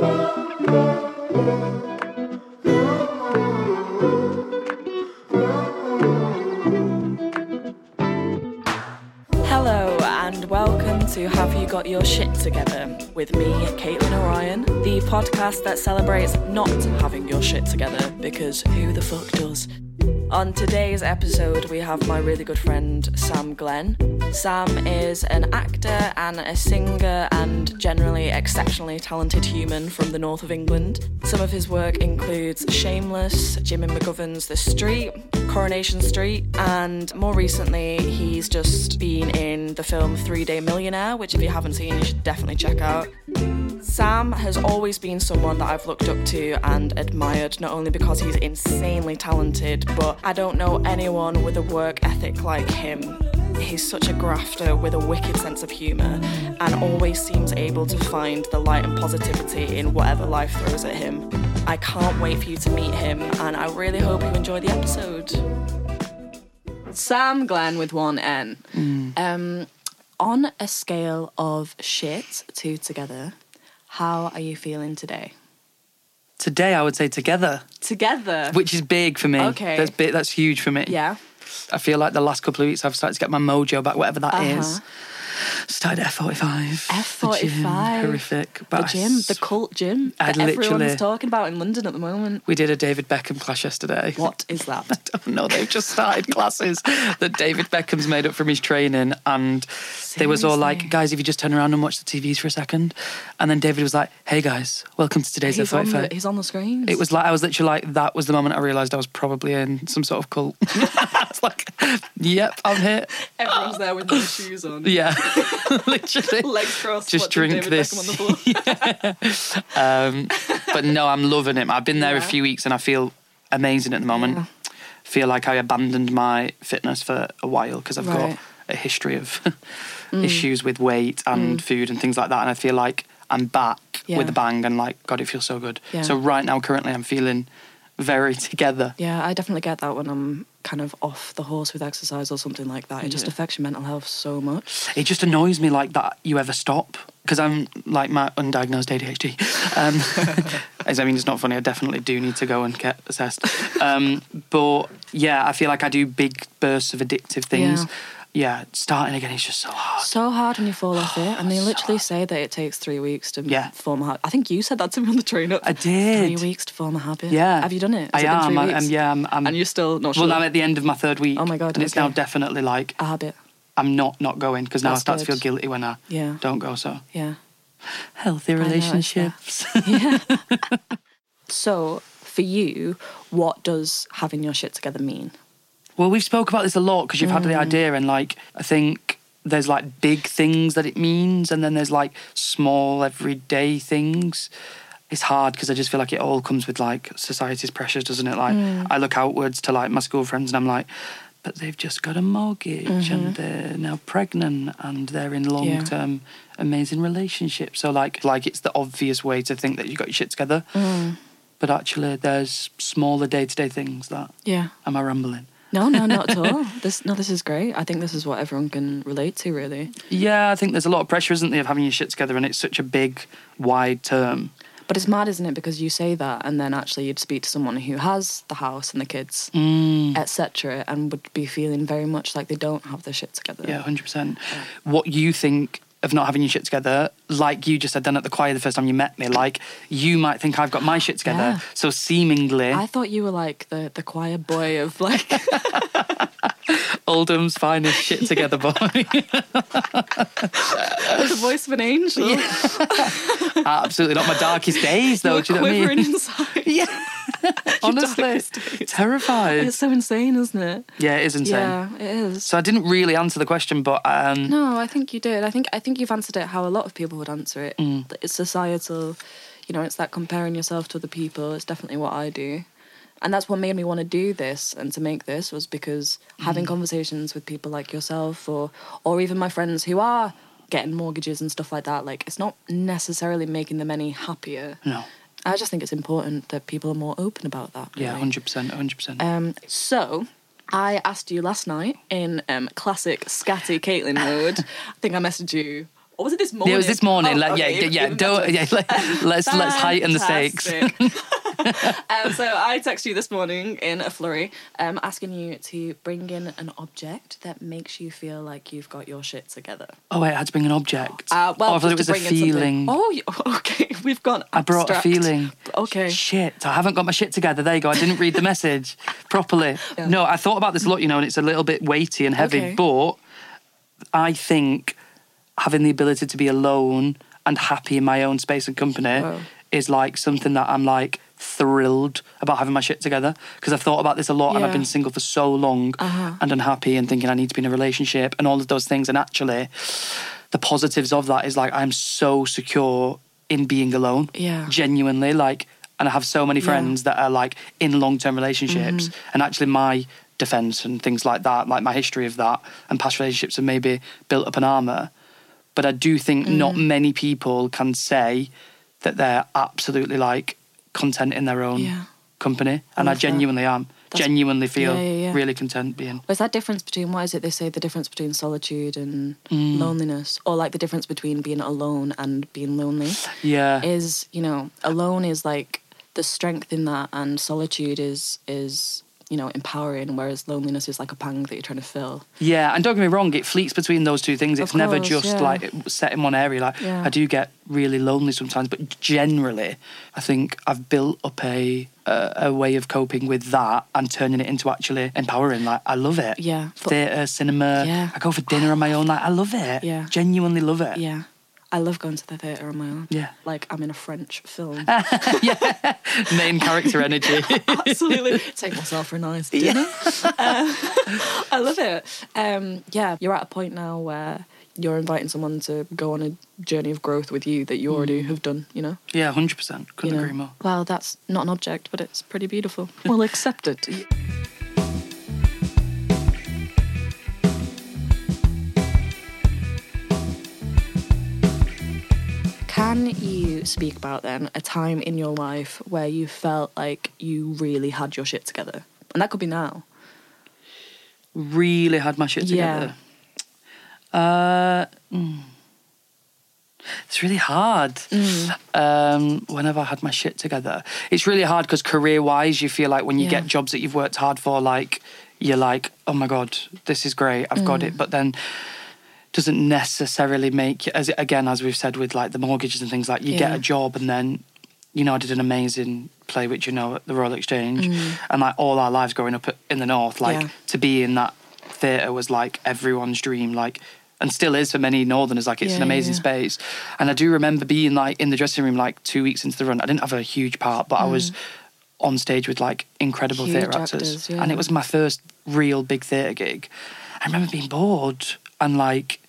Hello and welcome to Have You Got Your Shit Together with me, Caitlin O'Ryan, the podcast that celebrates not having your shit together because who the fuck does? On today's episode, we have my really good friend Sam Glen. Sam is an actor and a singer and generally exceptionally talented human from the north of England. Some of his work includes Shameless, Jimmy McGovern's The Street, Coronation Street, and more recently, he's just been in the film Three Day Millionaire, which, if you haven't seen, you should definitely check out. Sam has always been someone that I've looked up to and admired, not only because he's insanely talented, but I don't know anyone with a work ethic like him. He's such a grafter with a wicked sense of humour and always seems able to find the light and positivity in whatever life throws at him. I can't wait for you to meet him, and I really hope you enjoy the episode. Sam Glen with one N. Um, on a scale of shit to together, how are you feeling today? Today, I would say together, Together. which is big for me. Okay. That's big. That's huge for me. yeah. I feel like the last couple of weeks I've started to get my mojo back, whatever that uh-huh. is. Started F45. F45. The gym, horrific. The But I gym, s- the cult gym I that everyone's talking about in London at the moment. We did a David Beckham class yesterday. What is that? I don't know. They've just started classes that David Beckham's made up from his training, and they was all like, "Guys, if you just turn around and watch the TVs for a second. and then David was like, "Hey guys, welcome to today's he's, on the, F45." he's on the screen. It was like I was literally like that was the moment I realised I was probably in some sort of cult. Like, "Yep, I'm here." Everyone's there with no shoes on. Yeah, literally. Legs crossed. Just drink this. Beckham on the floor. Um, but no, I'm loving it. I've been there a few weeks and I feel amazing at the moment. Yeah. Feel like I abandoned my fitness for a while because I've Right. Mm. got a history of issues with weight and food and things like that. And I feel like I'm back Yeah. with a bang and like, God, it feels so good. Yeah. So right now, currently, I'm feeling very together. Yeah, I definitely get that when I'm kind of off the horse with exercise or something like that. It just affects your mental health so much. It just annoys me like that you ever stop because I'm like my undiagnosed ADHD. Um, as I mean, it's not funny. I definitely do need to go and get assessed. Um, but yeah, I feel like I do big bursts of addictive things. Yeah. Yeah, starting again is just so hard. So hard when you fall off it, and they oh, literally say that it takes three weeks to Yeah. form a habit. I think you said that to me on the train up. I did. Three weeks to form a habit. Yeah. Have you done it? I Has it been am. I. Yeah, I'm. I'm And you're still not sure. well, I'm at the end of my third week. Oh my God, And it's now definitely like a habit. I'm not not going because now That's I start to feel guilty when I Yeah. don't go. So Yeah. healthy noticed yeah. relationships. So, for you, what does having your shit together mean? Well, we've spoke about this a lot because you've had Mm. the idea, and like I think there's like big things that it means, and then there's like small everyday things. It's hard because I just feel like it all comes with like society's pressures, doesn't it? Like Mm. I look outwards to like my school friends, and I'm like, but they've just got a mortgage, Mm-hmm. and they're now pregnant, and they're in long term amazing relationships. So like, like it's the obvious way to think that you got your shit together, Mm. but actually there's smaller day to day things that. Yeah. Am I rambling? No, no, not at all. This no, this is great. I think this is what everyone can relate to, really. Yeah, I think there's a lot of pressure, isn't there, of having your shit together, and it's such a big, wide term. But it's mad, isn't it? Because you say that, and then actually you'd speak to someone who has the house and the kids, Mm. etc., and would be feeling very much like they don't have their shit together. Yeah, hundred percent. What you think of not having your shit together, like you just said done at the choir the first time you met me, like you might think I've got my shit together. Yeah. So seemingly, I thought you were like the the choir boy of like Oldham's finest shit together boy. the voice of an angel. Absolutely not my darkest days, though. You're do you know what I mean? inside. Yeah. Honestly, terrified. It's so insane, isn't it? yeah, it is insane. Yeah, it is. So I didn't really answer the question, but um, No, I think you did. I think I think you've answered it how a lot of people would answer it. Mm. It's societal, you know. It's that comparing yourself to other people. It's definitely what I do, and that's what made me want to do this and to make this was because having Mm. conversations with people like yourself or or even my friends who are getting mortgages and stuff like that. Like it's not necessarily making them any happier. no, I just think it's important that people are more open about that. yeah, really. hundred percent, hundred percent. Um, so I asked you last night in um, classic scatty Caitlin mode. I think I messaged you Or was it this morning? Yeah, it was this morning. Oh, like, okay, yeah, yeah, yeah. Don't, yeah let, let's let's heighten the stakes. Um, so I texted you this morning in a flurry, um, asking you to bring in an object that makes you feel like you've got your shit together. Oh wait, I had to bring an object. Uh, well, oh, I thought it was a bring in something. feeling. Oh, okay. We've gone. I brought a feeling. Okay. Shit, I haven't got my shit together. There you go. I didn't read the message properly. Yeah. No, I thought about this a lot, you know, and it's a little bit weighty and heavy, Okay. but I think having the ability to be alone and happy in my own space and company Wow. is like something that I'm like thrilled about having my shit together because I've thought about this a lot and I've been single for so long Uh-huh. and unhappy and thinking I need to be in a relationship and all of those things and actually the positives of that is like I'm so secure in being alone Yeah. genuinely like and I have so many Yeah. Mm-hmm. friends that are like in long-term relationships and actually my defense and things like that like my history of that and past relationships have maybe built up an armor but I do think not Mm. many people can say that they're absolutely like content in their own Yeah. company and I that. genuinely am That's- genuinely feel Yeah, yeah, really content being What's that difference between what is it they say the difference between solitude and Mm. loneliness, or like the difference between being alone and being lonely? yeah Is you know alone is like the strength in that, and solitude is is you know empowering, whereas loneliness is like a pang that you're trying to fill. Yeah, and don't get me wrong, it fleets between those two things. It's Of never just yeah. like set in one area. Like Yeah. I do get really lonely sometimes, but generally, I think I've built up a a, a way of coping with that and turning it into actually empowering. Like I love it. Yeah. Theatre, cinema. Yeah. I go for dinner on my own. Like I love it. Yeah. Genuinely love it. Yeah, I love going to the theatre on my own. Yeah. like I'm in a French film. Yeah. Main character energy. Absolutely, take myself for a nice dinner. Uh, I love it. Um, yeah, you're at a point now where you're inviting someone to go on a journey of growth with you that you already have done. You know. yeah, hundred percent. Couldn't you know? agree more. Well, that's not an object, but it's pretty beautiful. We'll accept Can you speak about then a time in your life where you felt like you really had your shit together? And that could be now. Really had my shit together. Yeah. Uh, mm. It's really hard. Mm. Um, whenever I had my shit together, it's really hard because career-wise, you feel like when you Yeah. get jobs that you've worked hard for, like you're like, oh my god, this is great, I've got Mm. it. But then doesn't necessarily make as again as we've said with like the mortgages and things like you get a job and then you know I did an amazing play which you know at the Royal Exchange and like all our lives growing up in the north like Mm. Yeah. to be in that theatre was like everyone's dream like and still is for many northerners like it's Yeah, an amazing yeah. space and I do remember being like in the dressing room like two weeks into the run I didn't have a huge part but I was on stage with like incredible Mm. Huge theatre actors, actors, yeah. and it was my first real big theatre gig I remember being bored and like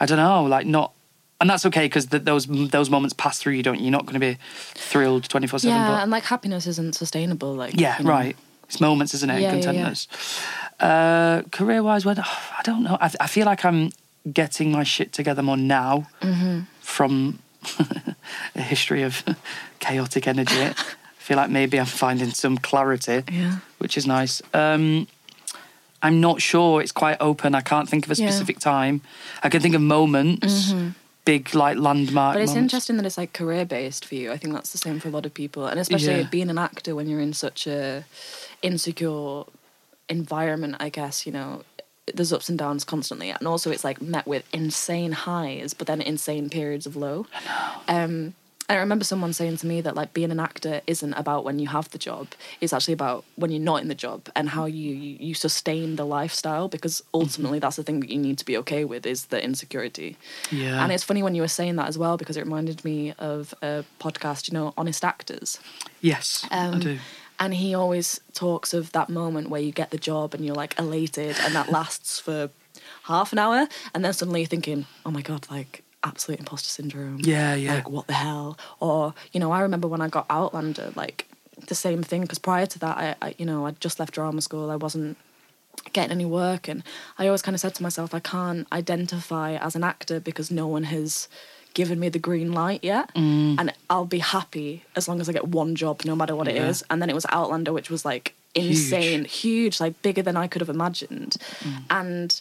I don't know, like not, and that's okay because th- those those moments pass through. You don't. You're not going to be thrilled twenty four seven. Yeah, and like happiness isn't sustainable. Like Yeah, you know. right. It's moments, isn't it? Yeah, yeah, yeah. Uh, career wise, well, I don't know. I, I feel like I'm getting my shit together more now Mm-hmm. from a history of chaotic energy. I feel like maybe I'm finding some clarity, Yeah. which is nice. Um, I'm not sure. It's quite open. I can't think of a Yeah. specific time. I can think of moments, big like landmark. But it's moments. interesting that it's like career based for you. I think that's the same for a lot of people, and especially Yeah. being an actor when you're in such a insecure environment. I guess you know there's ups and downs constantly, and also it's like met with insane highs, but then insane periods of low. Um, and I remember someone saying to me that like being an actor isn't about when you have the job; it's actually about when you're not in the job and how you you, you sustain the lifestyle. Because ultimately, that's the thing that you need to be okay with is the insecurity. Yeah. And it's funny when you were saying that as well because it reminded me of a podcast, you know, Honest Actors. yes, I Um, do. And he always talks of that moment where you get the job and you're like elated and that lasts for half an hour and then suddenly you're thinking, oh my God, like absolute imposter syndrome. Yeah, yeah. Like, what the hell? Or, you know, I remember when I got Outlander, like the same thing because prior to that, I, I, you know, I'd just left drama school. I wasn't getting any work and I always kind of said to myself I can't identify as an actor because no one has given me the green light yet Mm. and I'll be happy as long as I get one job no matter what it Yeah. is and then it was Outlander which was like insane huge, like bigger than I could have imagined Mm. and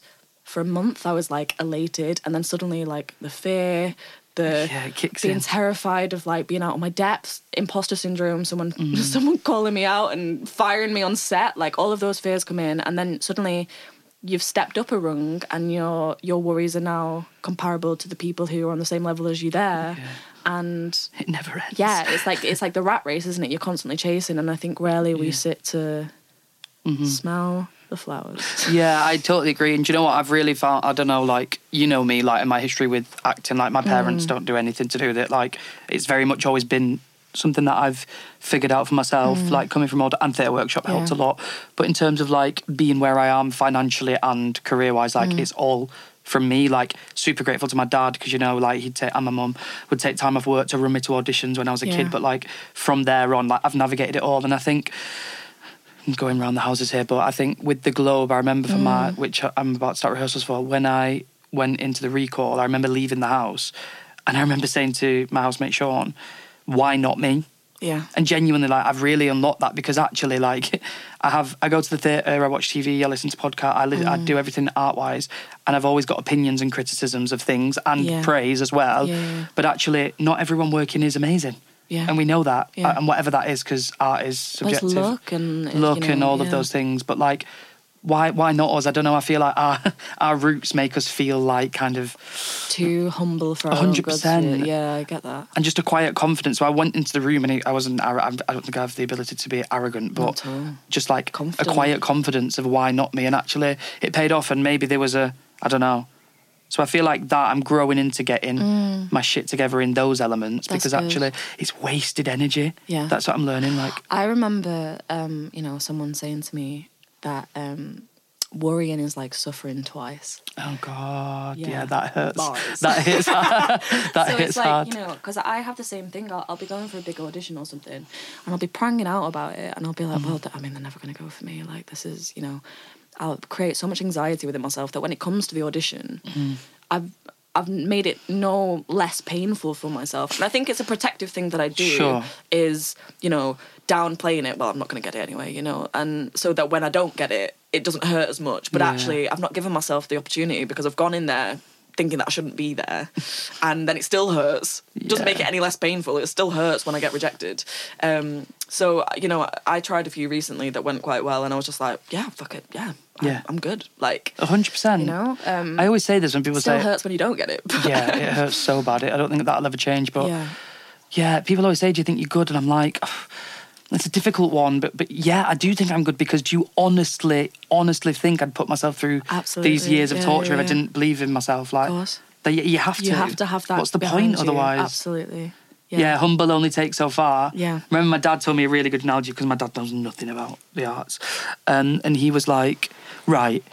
for a month I was like elated, and then suddenly like the fear, the Yeah, kicks being in. terrified of like being out of my depths, imposter syndrome, someone mm. someone calling me out and firing me on set, like all of those fears come in, and then suddenly you've stepped up a rung and your your worries are now comparable to the people who are on the same level as you there. And It never ends. yeah, it's like it's like the rat race, isn't it? You're constantly chasing, and I think rarely we Yeah. sit to mm-hmm. smell the flowers. Yeah, I totally agree. And do you know what? I've really found, I don't know, like, you know me, like, in my history with acting, like, my parents mm. don't do anything to do with it. Like, it's very much always been something that I've figured out for myself, mm. like, coming from Oldham theatre workshop helped a lot. But in terms of, like, being where I am financially and career wise, like, mm. it's all from me. Like, super grateful to my dad because, you know, like, he'd take, and my mum would take time off work to run me to auditions when I was a Yeah. kid. But, like, from there on, like, I've navigated it all. And I think, I'm going around the houses here, but I think with the Globe, I remember for my, mm. which I'm about to start rehearsals for, when I went into the recall, I remember leaving the house and I remember saying to my housemate Sean, why not me? Yeah. And genuinely, like, I've really unlocked that because actually, like, I have, I go to the theatre, I watch TV, I listen to podcast, I, li- I mm. do everything art wise, and I've always got opinions and criticisms of things and Yeah. praise as well. Yeah. But actually, not everyone working is amazing. Yeah. And we know that, Yeah. and whatever that is, because art is Well, it's subjective and, uh, look you and know, all of those things. But like, why why not us? I don't know. I feel like our our roots make us feel like kind of Too humble for our 100%. Yeah, I get that. and just a quiet confidence. So I went into the room and I wasn't. I'm- don't think I have the ability to be arrogant, but Not at all. just like Confident. a quiet confidence of why not me. And actually, it paid off. And maybe there was a I don't know. So I feel like that I'm growing into getting my shit together in those elements Mm. That's because good. actually it's wasted energy. Yeah. that's what I'm learning. Like, I remember, um, you know, someone saying to me that um, worrying is like suffering twice. oh god, yeah, Yeah. that hurts. Bars. That hits. that so hits it's like hard. you know because i have the same thing I'll, I'll be going for a big audition or something and i'll be pranging out about it and i'll be like well i mean they're never going to go for me like this is you know i'll create so much anxiety within myself that when it comes to the audition mm. i've I've made it no less painful for myself, and I think it's a protective thing that I do. Sure. Is you know downplaying it. Well, I'm not going to get it anyway, you know, and so that when I don't get it, it doesn't hurt as much. But Yeah. actually, I've not given myself the opportunity because I've gone in there thinking that I shouldn't be there, and then it still hurts. It doesn't make it any less painful. It still hurts when I get rejected. Um, so you know, I, I tried a few recently that went quite well, and I was just like, yeah, fuck it, yeah, I- Yeah. I'm good. Like, hundred percent. you know, um, I always say this when people say. It still hurts when you don't get it. "Yeah, it hurts so bad." I don't think that'll ever change. But yeah. yeah, people always say, "Do you think you're good?" And I'm like, "It's a difficult one." But but yeah, I do think I'm good because do you honestly, honestly think I'd put myself through these years of Yeah, torture yeah, if I didn't believe in myself? Like, of course. that you, have to. You have to have that. What's the point you. otherwise? Absolutely. Yeah. humble only takes so far. Yeah. Remember, my dad told me a really good analogy because my dad knows nothing about the arts, um, and he was like, "Right,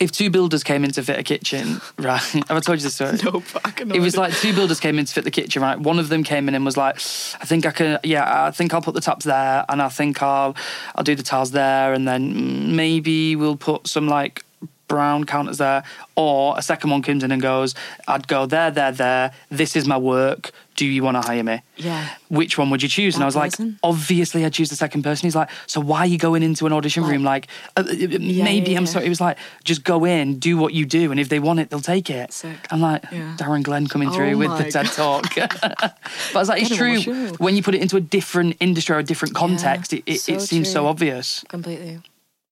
if two builders came in to fit a kitchen, right? Have I told you this story? No, I can It was like two builders came in to fit the kitchen, right? One of them came in and was like, "I think I can, yeah, I think I'll put the taps there, and I think I'll, I'll do the tiles there, and then mm, maybe we'll put some like." Brown counters there, or a second one comes in and goes, I'd go there, there, there. This is my work. Do you want to hire me? Yeah. which one would you choose? and I That was like, obviously I'd choose the second person. He's like, so why are you going into an audition Like- room? Like, uh, uh, maybe yeah, I'm yeah. sorry. It was like, just go in, do what you do, and if they want it, they'll take it. Sick. I'm like, Yeah. Darren Glen coming Oh through with the my TED talk. but I was like, it's Get him on true. When you put it into a different industry or a different context, it, it, so it seems so obvious. Completely.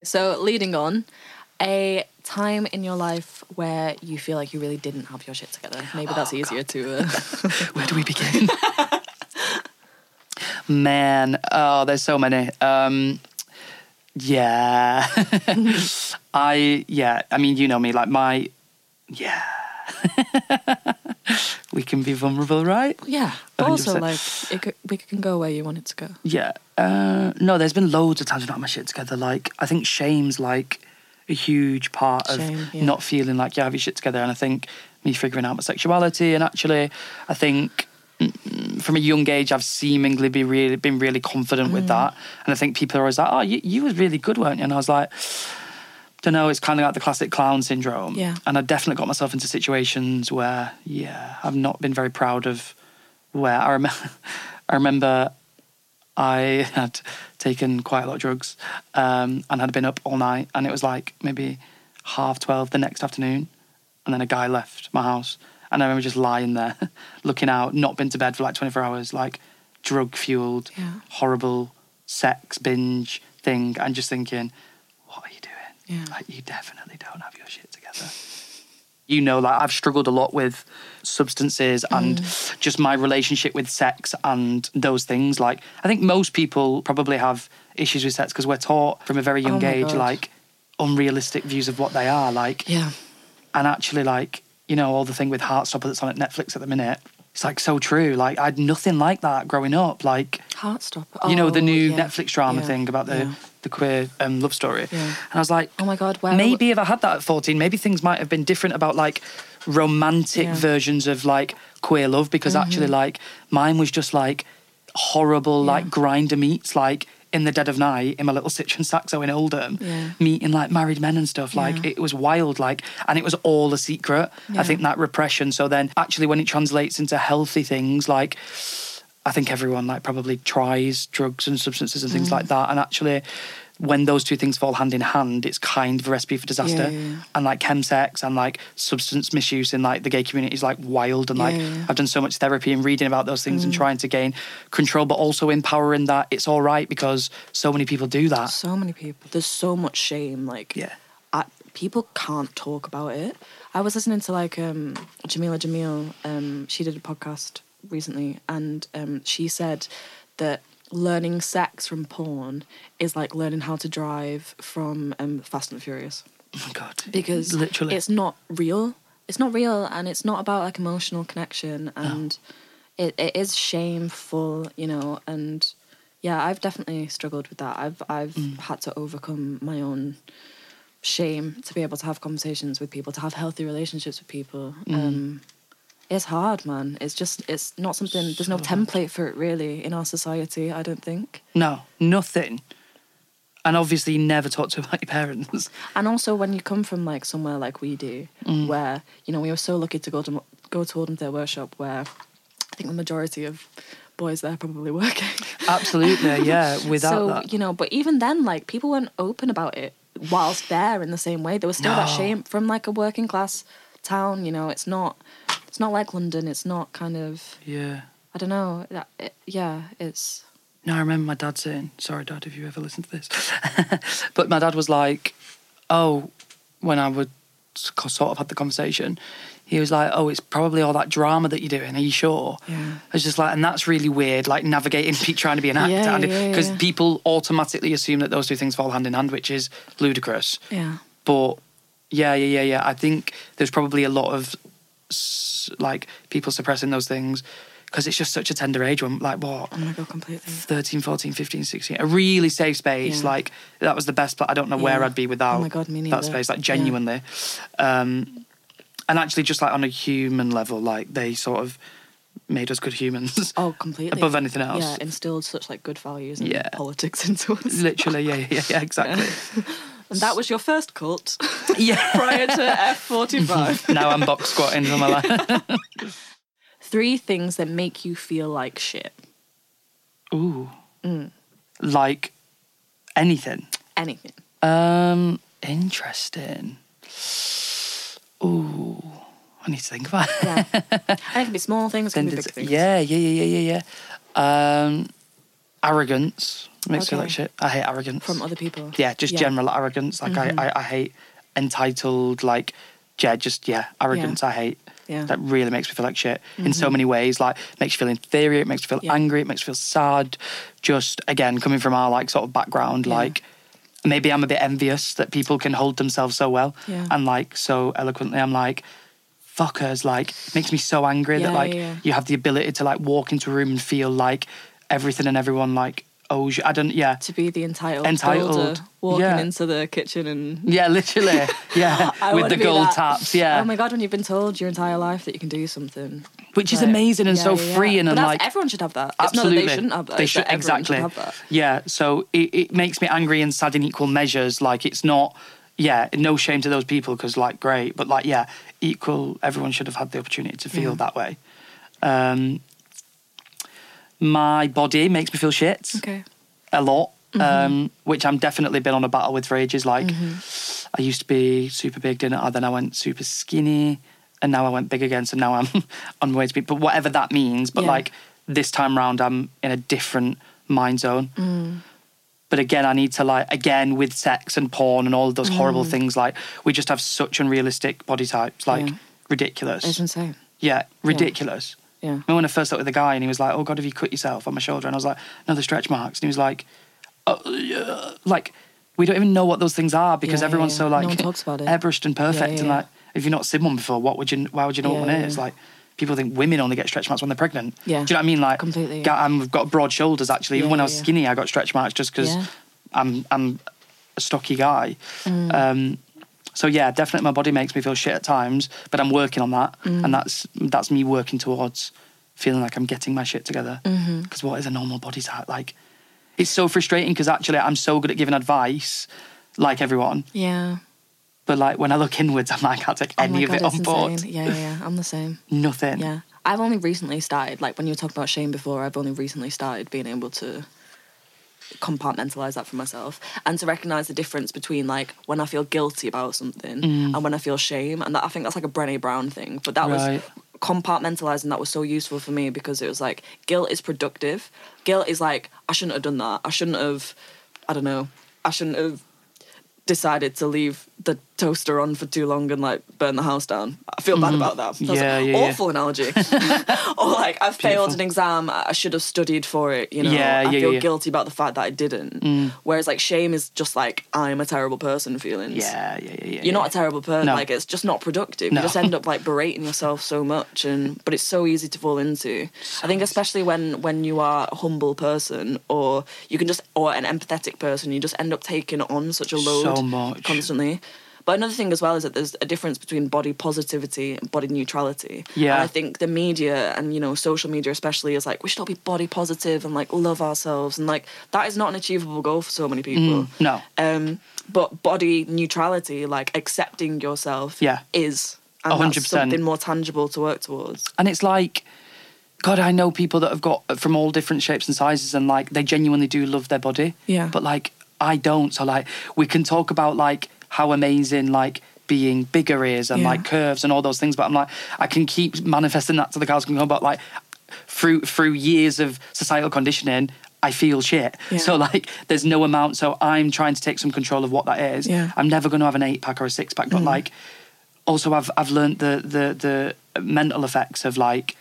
So, leading on, a time in your life where you feel like you really didn't have your shit together. Maybe that's easier to. Uh, Where do we begin? Man, oh, there's so many. Um, yeah, I yeah. I mean, you know me. Like my yeah. we can be vulnerable, right? yeah. But also, 100%. like, it could, we can go where you want it to go. Yeah. Uh, no, there's been loads of times I've not had my shit together. Like, I think shame's like a huge part of yeah. not feeling like you have your shit together. And I think me figuring out my sexuality, and actually, I think mm, from a young age, I've seemingly be really been really confident Mm. with that. And I think people are always like, "Oh, you, you was really good, weren't you?" And I was like. Don't know. It's kind of like the classic clown syndrome. Yeah. And I definitely got myself into situations where, yeah, I've not been very proud of where I remember. I remember I had taken quite a lot of drugs um, and had been up all night, and it was like maybe half twelve the next afternoon, and then a guy left my house. And I remember just lying there, looking out, not been to bed for like 24 hours, like drug fueled, Yeah. horrible sex binge thing, and just thinking, what are you doing? Yeah. Like, you definitely don't have your shit together. You know, like I've struggled a lot with substances and Mm. just my relationship with sex and those things. Like, I think most people probably have issues with sex because we're taught from a very young Oh age, God. like, unrealistic views of what they are. Like, Yeah. and actually like you know all the thing with heartstopper that's on at netflix at the minute it's like so true like i had nothing like that growing up like Heartstopper. you know the Oh, new yeah. netflix drama Yeah. thing about the Yeah. the queer um, love story Yeah. and i was like Oh my God, where- maybe if i had that at 14 maybe things might have been different about like romantic versions of like queer love because actually like mine was just like horrible like Grindr meets like in the dead of night in my little Citroen Saxo in Oldham, Yeah. meeting like married men and stuff. Like Yeah. it was wild, like, and it was all a secret. Yeah. I think that repression. So then, actually, when it translates into healthy things, like I think everyone like probably tries drugs and substances and things Mm. like that. And actually, when those two things fall hand in hand, it's kind of a recipe for disaster. Yeah, yeah. And like chemsex and like substance misuse in like the gay community is like wild. And like Yeah. I've done so much therapy and reading about those things and Mm. trying to gain control, but also empowering that it's all right because so many people do that. So many people. There's so much shame. Like, Yeah. I, people can't talk about it. I was listening to like um, Jameela Jamil. Um, she did a podcast recently, and um, she said that learning sex from porn is like learning how to drive from um, Fast and Furious Oh my god! because literally, it's not real. It's not real, and it's not about like emotional connection, and it, it is shameful, you know. And yeah, I've definitely struggled with that. I've I've Mm. had to overcome my own shame to be able to have conversations with people, to have healthy relationships with people. Mm. Um, it's hard, man. It's just it's not something. There's no template for it really in our society. I don't think. no nothing. And obviously, you never talk to about your parents. And also, when you come from like somewhere like we do, Mm. where you know we were so lucky to go to go to Oldham Theatre Workshop, where I think the majority of boys there probably working. Absolutely, yeah. Without so that, you know, but even then, like people weren't open about it whilst there in the same way. There was still that shame from like a working class town. You know, it's not it's not like London. It's not kind of yeah. I don't know. It, yeah, it's No, I remember my dad saying, sorry, dad, if you ever listen to this. but my dad was like, oh, when I would sort of had the conversation, he was like, oh, it's probably all that drama that you're doing. Are you sure? Yeah. I was just like, and that's really weird, like navigating, trying to be an actor. And yeah, Because yeah. people automatically assume that those two things fall hand in hand, which is ludicrous. yeah. But yeah, yeah, yeah, yeah. I think there's probably a lot of like people suppressing those things because it's just such a tender age when, like, what? Oh my god, completely. 13, 14, 15, 16. A really safe space. Yeah. Like, that was the best. pla- I don't know where Yeah. I'd be without Oh my God, me that space, like, Yeah. genuinely. Um, and actually, just like on a human level, like, they sort of made us good humans. Oh, completely. Above anything else. Yeah, instilled such like good values and Yeah. politics into us. Literally, yeah, yeah, yeah, exactly. And that was your first cult yeah. prior to F45. now I'm box squatting for my life. Three things that make you feel like shit. Ooh. Mm. Like anything. Anything. Um, interesting. Ooh, I need to think about it. Yeah. and it can be small things, it can be big things. Yeah, yeah, yeah, yeah, yeah, yeah. Um, arrogance makes me feel like shit. I hate arrogance. From other people. yeah, just Yeah. Mm-hmm. general arrogance. Like I, I, I hate entitled. Like yeah, just yeah, arrogance. I hate. Yeah. That really makes me feel like shit in so many ways. Like makes you feel inferior. It makes you feel Yeah. angry. It makes you feel sad. Just again, coming from our like sort of background, Yeah. like maybe I'm a bit envious that people can hold themselves so well Yeah. and like so eloquently. I'm like, fuckers, like makes me so angry that like yeah, yeah. you have the ability to like walk into a room and feel like everything and everyone like you. I don't. Yeah. To be the entitled, Entitled, builder walking yeah. into the kitchen and Yeah, literally. Yeah, with the gold that. taps. Yeah, Oh my god, when you've been told your entire life that you can do something. which is amazing and yeah, so yeah, But and that's- like everyone should have that. absolutely It's not that they shouldn't have that. They should that exactly. Should have that. Yeah, so it, it makes me angry and sad in equal measures. Like it's not. Yeah, no shame to those people because like great, but like yeah, equal. Everyone should have had the opportunity to feel Yeah. that way. Um, my body makes me feel shit. Okay. a lot, Mm-hmm. um, which I'm definitely been on a battle with for ages. Like, I used to be super big, didn't I? Then I went super skinny, and now I went big again. So now I'm on way to be. But whatever that means, but Yeah. like this time round, I'm in a different mind zone. Mm. But again, I need to like again with sex and porn and all of those horrible things. Like we just have such unrealistic body types, like Mm. Yeah. ridiculous. It's insane. Yeah, ridiculous. Yeah. Remember when I first met with the guy and he was like, "Oh God, have you cut yourself on my shoulder?" And I was like, "No, the stretch marks." And he was like, oh, yeah. "Like we don't even know what those things are because Yeah, everyone's yeah. so like one talks about it. airbrushed and perfect and like if you've not seen one before, what would you? Why would you know what one is? Like people think women only get stretch marks when they're pregnant. Yeah. Do you know what I mean? Like Completely. I've got broad shoulders actually. Even when I was skinny, I got stretch marks just because. I'm I'm a stocky guy. Mm. Um, so yeah, definitely my body makes me feel shit at times, but I'm working on that, Mm. and that's that's me working towards feeling like I'm getting my shit together. Mm-hmm. Because what is a normal body type like? It's so frustrating because actually I'm so good at giving advice, like everyone, Yeah. but like when I look inwards, I'm like I can't take Oh any my of it on board. insane. Yeah, yeah, yeah. I'm the same. Nothing. Yeah. I've only recently started, like when you were talking about shame before, I've only recently started being able to compartmentalize that for myself and to recognize the difference between like when I feel guilty about something mm. and when I feel shame. And that I think that's like a Brené Brown thing. But that Right. was compartmentalizing that was so useful for me because it was like guilt is productive. Guilt is like, I shouldn't have done that. I shouldn't have, I don't know, I shouldn't have decided to leave the toaster on for too long and like burn the house down. I feel bad about that. That's Mm-hmm. Yeah, an yeah, yeah. awful analogy. or like I've failed Beautiful. an exam, I should have studied for it, you know. Yeah, I yeah, feel yeah. guilty about the fact that I didn't. Mm. Whereas like shame is just like I'm a terrible person feelings. Yeah, yeah, yeah, yeah. You're not a terrible person. No. Like it's just not productive. No. You just end up like berating yourself so much, and but it's so easy to fall into. I think especially when when you are a humble person, or you can just or an empathetic person, you just end up taking on such a load So much. constantly. But another thing as well is that there's a difference between body positivity and body neutrality. Yeah. And I think the media and you know social media especially is like we should all be body positive and like love ourselves and like that is not an achievable goal for so many people. Mm, no. Um, but body neutrality, like accepting yourself, Yeah. is and A hundred that's percent. something more tangible to work towards. And it's like, God, I know people that have got from all different shapes and sizes, and like they genuinely do love their body. Yeah. But like, I don't. So like, we can talk about like how amazing like being bigger is and Yeah. like curves and all those things. But I'm like, I can keep manifesting that to the cows can come. But like, through through years of societal conditioning. I feel shit. Yeah. So like there's no amount so I'm trying to take some control of what that is. Yeah. Mm. I'm never going to have an 8 pack or a 6 pack but like also I've I've learned the the the mental effects of like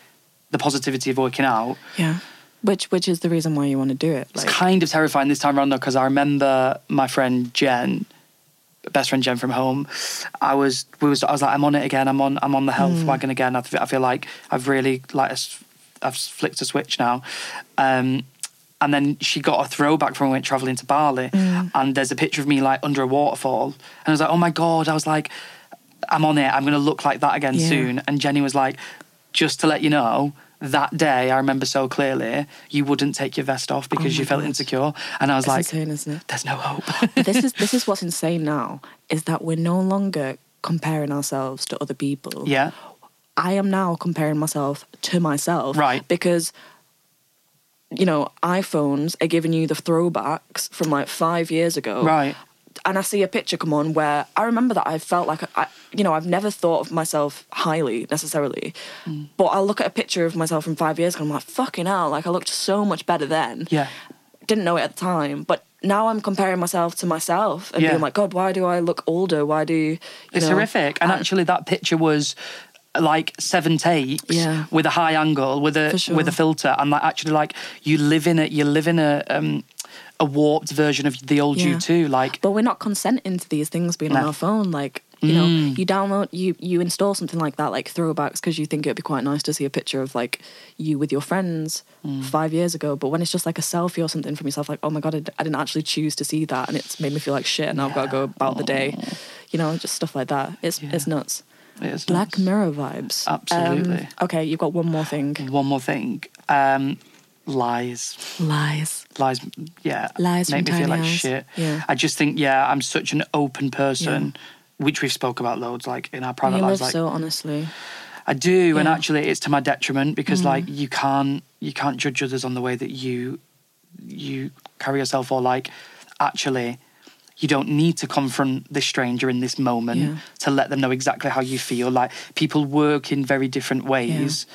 the positivity of working out. Yeah. Which which is the reason why you want to do it. It's kind of terrifying this time around though because I remember my friend Jen, best friend Jen from home. I was we was I was like I'm on it again. I'm on I'm on the health wagon again. I feel like I've really like I've flicked a switch now. Um, and then she got a throwback from when we went traveling to Bali, and there's a picture of me like under a waterfall, and I was like, oh my god! I was like, I'm on it. I'm going to look like that again Yeah. soon. And Jenny was like, just to let you know, that day I remember so clearly, you wouldn't take your vest off because Oh you felt God. insecure. And I was it's like, insane, there's no hope. this is this is what's insane now is that we're no longer comparing ourselves to other people. yeah. I am now comparing myself to myself. Right. Because you know, iPhones are giving you the throwbacks from like five years ago. Right. And I see a picture come on where I remember that I felt like I, you know, I've never thought of myself highly necessarily, Mm. but I look at a picture of myself from five years ago. and I'm like, fucking hell! Like I looked so much better then. Yeah. Didn't know it at the time, but now I'm comparing myself to myself and Yeah. being like, God, why do I look older? Why do you It's know? horrific. And actually, that picture was like seven takes Yeah. with a high angle with a sure. with a filter and like actually like you live in it you live in a um a warped version of the old you Yeah. too like but we're not consenting to these things being on our phone like you know Mm. you download you you install something like that like throwbacks because you think it'd be quite nice to see a picture of like you with your friends Mm. five years ago but when it's just like a selfie or something from yourself like oh my god I didn't actually choose to see that and it's made me feel like shit and now i've got to go about the day you know just stuff like that it's it's nuts it is black nuts. mirror vibes Absolutely. Um, okay you've got one more thing one more thing um lies lies lies yeah Lies make me feel like eyes. shit Yeah. i just think yeah i'm such an open person which we've spoke about loads like in our private you lives live like so honestly I do, and Yeah. Mm. actually, it's to my detriment because like you can't you can't judge others on the way that you you carry yourself, or like actually you don't need to confront this stranger in this moment Yeah. to let them know exactly how you feel. Like people work in very different ways.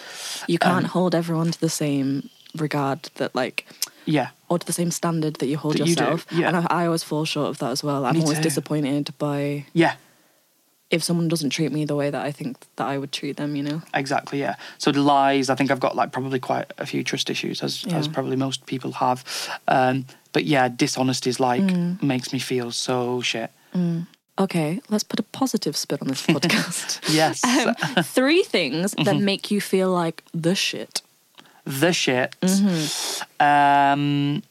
You can't Um, hold everyone to the same regard that like Yeah. or to the same standard that you hold That you yourself. yeah. And I, I always fall short of that as well. I'm Me always too. disappointed by Yeah. if someone doesn't treat me the way that I think that I would treat them, you know? Exactly, yeah. So the lies, I think I've got like probably quite a few trust issues, as as probably most people have. Um, but yeah, dishonesty is like Mm. makes me feel so shit. Okay, let's put a positive spin on this podcast. Yes, um, three things Mm-hmm. that make you feel like the shit. The shit. Mm-hmm. Um,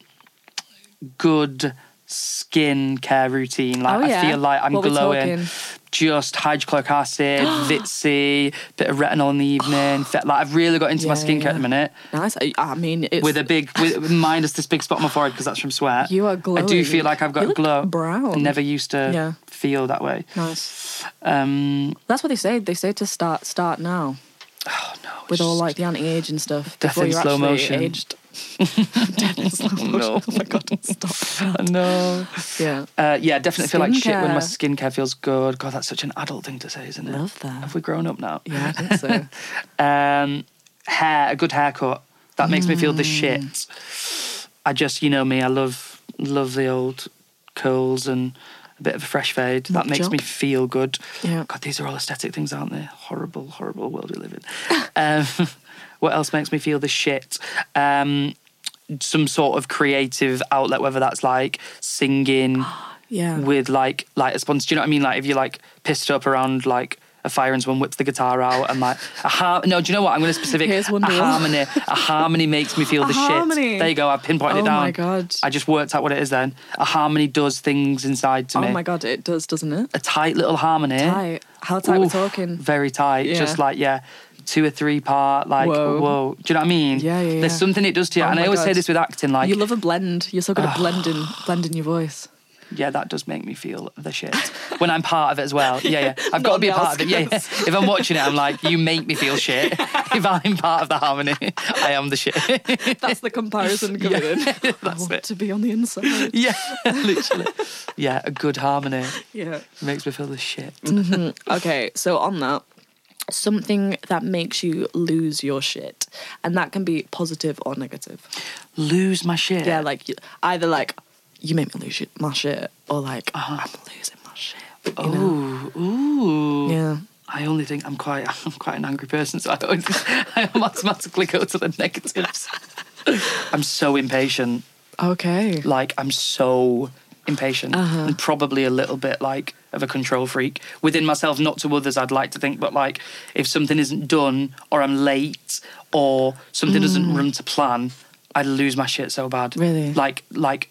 good skin care routine. Like Oh, yeah. I feel like I'm What glowing. Just hydrochloric acid, Vit C, bit of retinol in the evening. Like I've really got into my skincare yeah. at the minute. Nice. I, mean, it's with a big with, minus this big spot on my forehead because that's from sweat. You are glowing. I do feel like I've got You a glow. brown. I never used to Yeah. feel that way. nice. Um, That's what they say. They say to start start now oh no, with all like the anti-age and stuff Death in slow motion. aged. Death in slow motion. No. Oh my god, stop. no. Yeah, Uh, yeah, definitely feel like shit when my Skincare. feels good. God, that's such an adult thing to say, isn't it? love that. Have we grown up now? Yeah, I think so. Um, hair, a good haircut. That makes me feel the Mm. shit. I just, you know me, I love love the old curls and a bit of a fresh fade. That makes job. me feel good. Yeah. God, these are all aesthetic things, aren't they? Horrible, horrible world we live in. um, what else makes me feel the shit? Um, some sort of creative outlet, whether that's like singing Yeah. with like like a sponsor. Do you know what I mean? Like if you're like pissed up around like a fire and someone whips the guitar out and like a har- no, do you know what? I'm going to specific Here's a harmony. A harmony makes me feel A the harmony. shit. There you go. I've pinpointed Oh it down. Oh my God. I just worked out what it is. Then a harmony does things inside to oh me. oh my god, it does, doesn't it? A tight little harmony. Tight. How tight we're Oof, talking? Very tight. Yeah. Just like yeah. Two or three part, like Whoa. whoa. Do you know what I mean? Yeah, yeah, There's something it does to you, Oh and I my always say God. this with acting, like you love a blend. You're so good at blending, blending your voice. Yeah, that does make me feel the shit when I'm part of it as well. Yeah, yeah, I've got to be a part of it. Yeah, yeah. If I'm watching it, I'm like, you make me feel shit. if I'm part of the harmony, I am the shit. That's the comparison coming in. I want it. to be on the inside. yeah, literally. Yeah, a good harmony Yeah. makes me feel the shit. Mm-hmm. Okay, so on that, something that makes you lose your shit, and that can be positive or negative. Lose my shit. Yeah, like either like you make me lose shit- my shit, or like Uh-huh. I'm losing my shit. You know? Ooh, ooh. Yeah. I only think I'm quite I'm quite an angry person, so I always I automatically go to the negatives. I'm so impatient. Okay. Like I'm so impatient Uh-huh. and probably a little bit like of a control freak within myself, not to others. I'd like to think, but like if something isn't done or I'm late or something doesn't run to plan, I'd lose my shit so bad. Mm. Really? Like like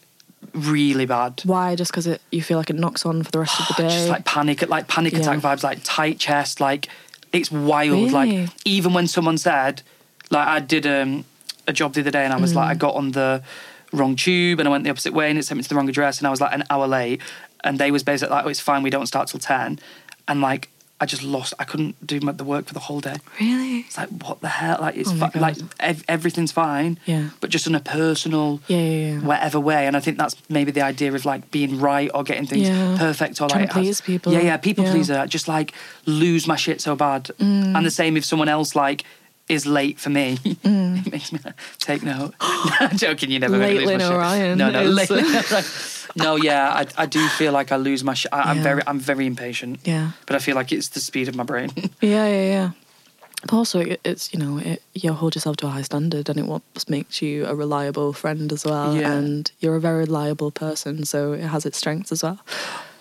really bad. Why? Just because it you feel like it knocks on for the rest of the day. Just like panic, like panic Yeah. attack vibes, like tight chest, like it's wild. Like even when someone said, like I did um, a job the other day and I was Mm. like, I got on the wrong tube and I went the opposite way and it sent me to the wrong address and I was like an hour late and they was basically like, oh, it's fine, we don't start till ten, and like I just lost. I couldn't do my, the work for the whole day. really? It's like what the hell? Like it's Oh fi- like ev- everything's fine, Yeah. but just in a personal Yeah, yeah, yeah. whatever way. And I think that's maybe the idea of like being right or getting things Yeah. perfect or Trying like it has- please people. Yeah, yeah, people Yeah. Mm. pleaser. Just like lose my shit so bad. And the same if someone else like is late for me. it makes me take note. no, I'm joking. You never Mm. Late lose Lynn shit. O'Ryan No, no, late. No, yeah, I, I do feel like I lose my shit. I, I'm Yeah. very, I'm very impatient. Yeah. But I feel like it's the speed of my brain. Yeah, yeah, yeah. But also, it- it's you know, it, you hold yourself to a high standard, and it what makes you a reliable friend as well. Yeah. And you're a very reliable person, so it has its strengths as well.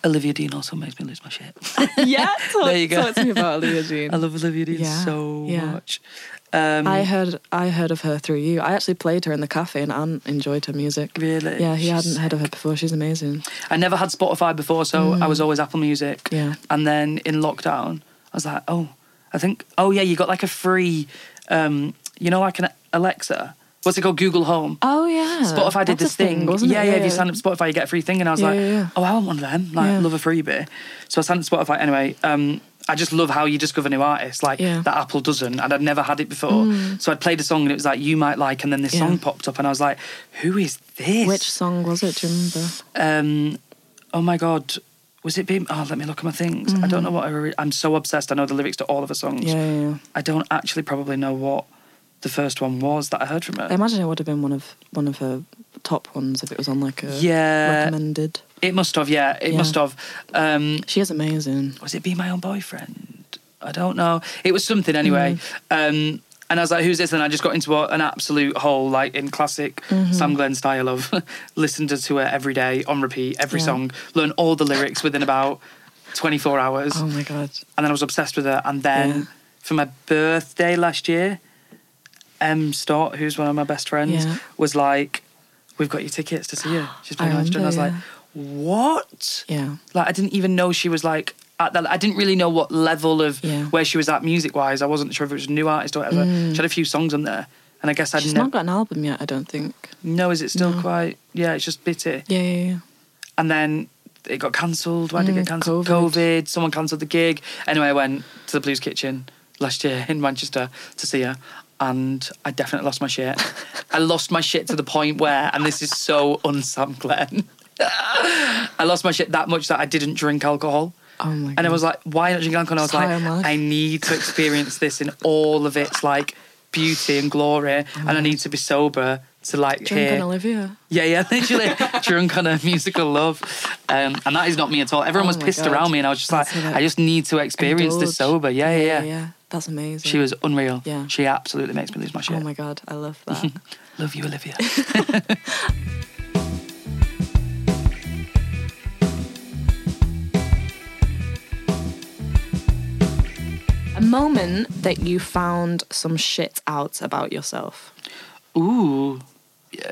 Olivia Dean also makes me lose my shit. yeah, talk, There you go. talk to me about Olivia Dean. I love Olivia Dean Yeah, so yeah. much. Um, I heard I heard of her through you. I actually played her in the cafe, and Anne enjoyed her music. Really? Yeah, he She's hadn't heard of her before. She's amazing. I never had Spotify before, so I was always Apple Music. Mm. Yeah. And then in lockdown, I was like, oh, I think, oh yeah, you got like a free, um, you know, like an Alexa. What's it called? Google Home. Oh yeah, Spotify did That's this a thing, wasn't yeah, it? yeah, If you sign up to Spotify, you get a free thing, and I was Yeah, like, yeah, yeah. oh, I want one of them. Like, Yeah. love a freebie. So I signed up to Spotify anyway. Um, I just love how you discover new artists, like Yeah. Mm. that Apple doesn't, and I'd never had it before. So I'd played a song and it was like you might like, and then this Yeah. song popped up, and I was like, who is this? Which song was it? Do you remember? um, oh my god, was it being? Oh, let me look at my things. I don't know what I. I'm so obsessed. I know the lyrics to all of her songs. Yeah, yeah, yeah. I don't actually probably know what the first one was that I heard from her. I imagine it would have been one of one of her top ones if it was on like a Yeah. recommended. It must have, yeah, it Yeah. must have. Um, She is amazing. was it Be My Own Boyfriend? I don't know. It was something anyway. Um, and I was like, who's this? And I just got into an absolute hole, like in classic Sam Glen style of listen to, to her every day on repeat, every Yeah. song, learn all the lyrics within about 24 hours. Oh my god. And then I was obsessed with her. And then Yeah. for my birthday last year, M. Stott, who's one of my best friends, Yeah. was like, we've got your tickets to see her. She's playing. And I was remember, like, what? Yeah. Like I didn't even know she was like at that. I didn't really know what level of Yeah. where she was at music wise. I wasn't sure if it was a new artist or whatever. She had a few songs on there, and I guess I Mm. She's didn't got an album yet, I don't think. No, Is it still No. quite? Yeah, it's just bitty. Yeah, yeah, yeah. And then it got cancelled. Why did it Mm, get cancelled? COVID. COVID. Someone cancelled the gig. Anyway, I went to the Blues Kitchen last year in Manchester to see her. And I definitely lost my shit. I lost my shit to the point where, and this is so un-Sam Glen, I lost my shit that much that I didn't drink alcohol. Oh my god. And I was like, why not drink alcohol? And I was Time like. I need to experience this in all of its like beauty and glory, and I need to be sober to like Drunk hear. on Olivia. Yeah, yeah, literally drunk on a musical love, um, and that is not me at all. Everyone Oh was my pissed God. around me, and I was just That's like, it. I just need to experience Indulge. this sober. Yeah, yeah, yeah. yeah. That's amazing. She was unreal. Yeah. she absolutely makes me lose my shit. Oh my god, I love that. Love you, Olivia. A moment that you found some shit out about yourself. Ooh.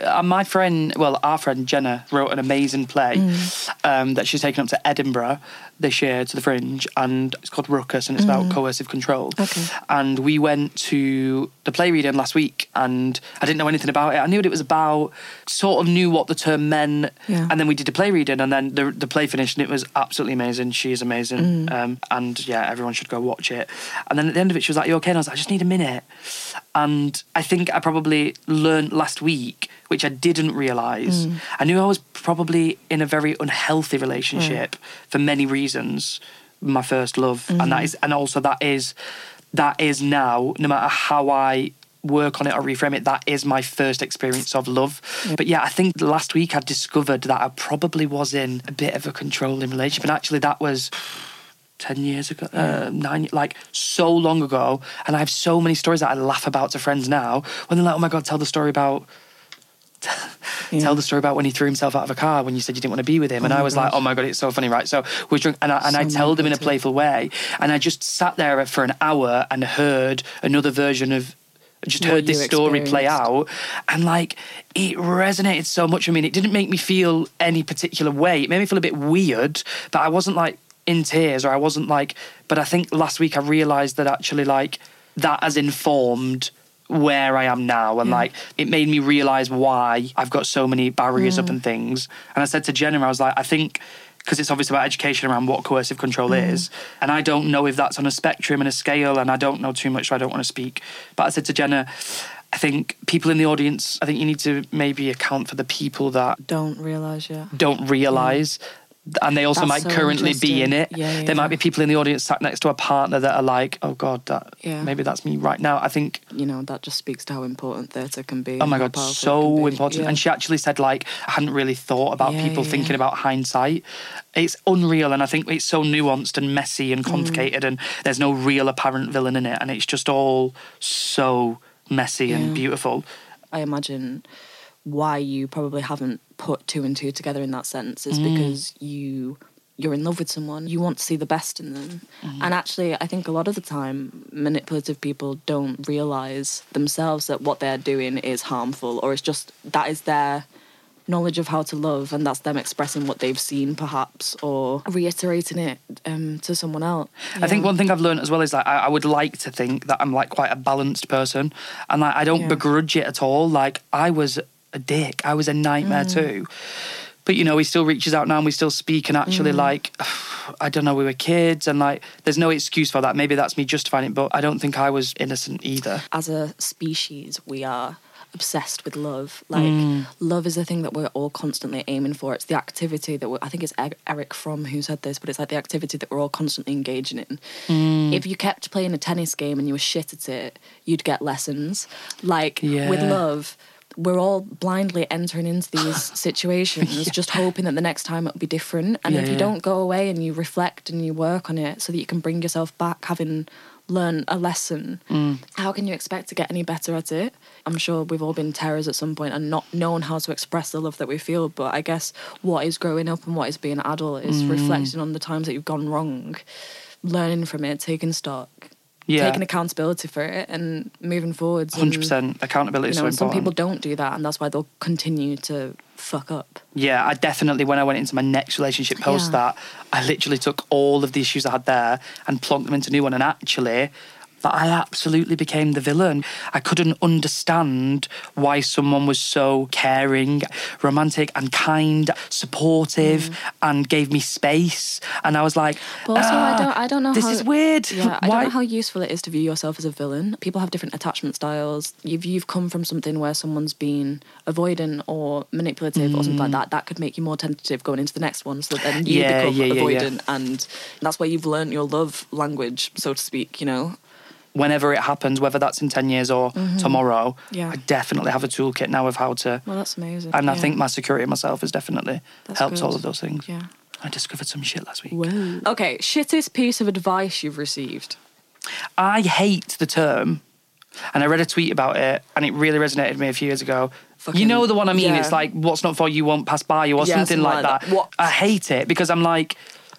Uh, my friend, well, our friend Jenna wrote an amazing play Mm. um, that she's taken up to Edinburgh this year to the Fringe, and it's called Ruckus, and it's about coercive control. Mm. Okay. And we went to the play reading last week, and I didn't know anything about it. I knew what it was about, sort of knew what the term meant, Yeah. and then we did the play reading, and then the, the play finished, and it was absolutely amazing. She is amazing, Mm. um, and yeah, everyone should go watch it. And then at the end of it, she was like, "You okay?" And I was like, "I just need a minute." And I think I probably learned last week, which I didn't realize. Mm. I knew I was probably in a very unhealthy relationship mm. for many reasons. My first love, and that mm-hmm. is, and also that is, that is now. No matter how I work on it or reframe it, that is my first experience of love. But yeah, I think last week I discovered that I probably was in a bit of a controlling relationship, and actually that was. 10 years ago, uh, nine, like so long ago. And I have so many stories that I laugh about to friends now when they're like, oh my God, tell the story about. Yeah. Tell the story about when he threw himself out of a car when you said you didn't want to be with him, and Oh I my was like, "Oh my god, it's so funny, right?" So we're drunk, and I, and I So tell them in a playful way, and I just sat there for an hour and heard another version of, just What heard this story play out, and like it resonated so much. I mean, it didn't make me feel any particular way. It made me feel a bit weird, but I wasn't like in tears or I wasn't like. But I think last week I realised that actually like that has informed where I am now, and mm. like it made me realise why I've got so many barriers up mm. and things. And I said to Jenna, I was like, I think. Because it's obviously about education around what coercive control mm. is. And I don't know if that's on a spectrum and a scale, and I don't know too much, so I don't want to speak. But I said to Jenna, I think people in the audience, I think you need to maybe account for the people that Don't realise yet. don't realise. And they also That's might so currently be in it. Yeah, yeah, there might be people in the audience sat next to a partner that are like, "Oh God, that Yeah. maybe that's me right now." I think You know, that just speaks to how important theatre can be. Oh my god, so important. And she actually said like I hadn't really thought about people thinking about hindsight. It's unreal, and I think it's so nuanced and messy Mm. and complicated, and there's no real apparent villain in it, and it's just all so messy and beautiful. I imagine why you probably haven't put two and two together in that sense is Mm. because you you're in love with someone you want to see the best in them Mm-hmm. and actually i think a lot of the time manipulative people don't realize themselves that what they're doing is harmful or it's just that is their knowledge of how to love and that's them expressing what they've seen perhaps or reiterating it um, to someone else I think one thing I've learned as well is that I, I would like to think that I'm like quite a balanced person, and like I don't Yeah. begrudge it at all. Like I was a dick, I was a nightmare Mm. too. But you know, he still reaches out now and we still speak. And Mm. actually, like, I don't know, we were kids, and like, there's no excuse for that. Maybe that's me justifying it, but I don't think I was innocent either. as a species, we are obsessed with love. Like Mm. love is a thing that we're all constantly aiming for. It's the activity that we're, I think it's Erich Fromm who said this, but it's like the activity that we're all constantly engaging in. Mm. If you kept playing a tennis game and you were shit at it, you'd get lessons. Like with love. We're all blindly entering into these situations, just hoping that the next time it'll be different. And Yeah, if you yeah. don't go away and you reflect and you work on it so that you can bring yourself back having learned a lesson, Mm. how can you expect to get any better at it? I'm sure we've all been terrors at some point and not known how to express the love that we feel. But I guess what is growing up and what is being an adult Mm. is reflecting on the times that you've gone wrong, learning from it, taking stock, Yeah. taking accountability for it, and moving forwards. Hundred percent accountability You is know, so and some people don't do that, and that's why they'll continue to fuck up. Yeah, I definitely when I went into my next relationship post Yeah. that, I literally took all of the issues I had there and plonked them into a new one. And actually, that I absolutely became the villain. I couldn't understand why someone was so caring, romantic, and kind, supportive, and gave me space. And I was like, Mm. But also, I "Ah, don't, I don't know. This how, is weird. Yeah, I why? don't know how useful it is to view yourself as a villain. People have different attachment styles. If you've come from something where someone's been avoidant or manipulative or something like that, that could make you more tentative going into the next one. So that then you Yeah, become yeah. avoidant, and that's where you've learned your love language, so to speak. You know. Whenever it happens, whether that's in ten years or tomorrow, Mm-hmm. Yeah. I definitely have a toolkit now of how to. Well, that's amazing. And I think my security in myself has definitely That's helped all of those things. Yeah. I discovered some shit last week. Whoa. Okay, shittest piece of advice you've received. I hate the term, and I read a tweet about it, and it really resonated with me a few years ago. Fucking- you know the one I mean? yeah. It's like, what's not for you won't pass by you, or Yeah, something something like like that. that. What? I hate it because I'm like,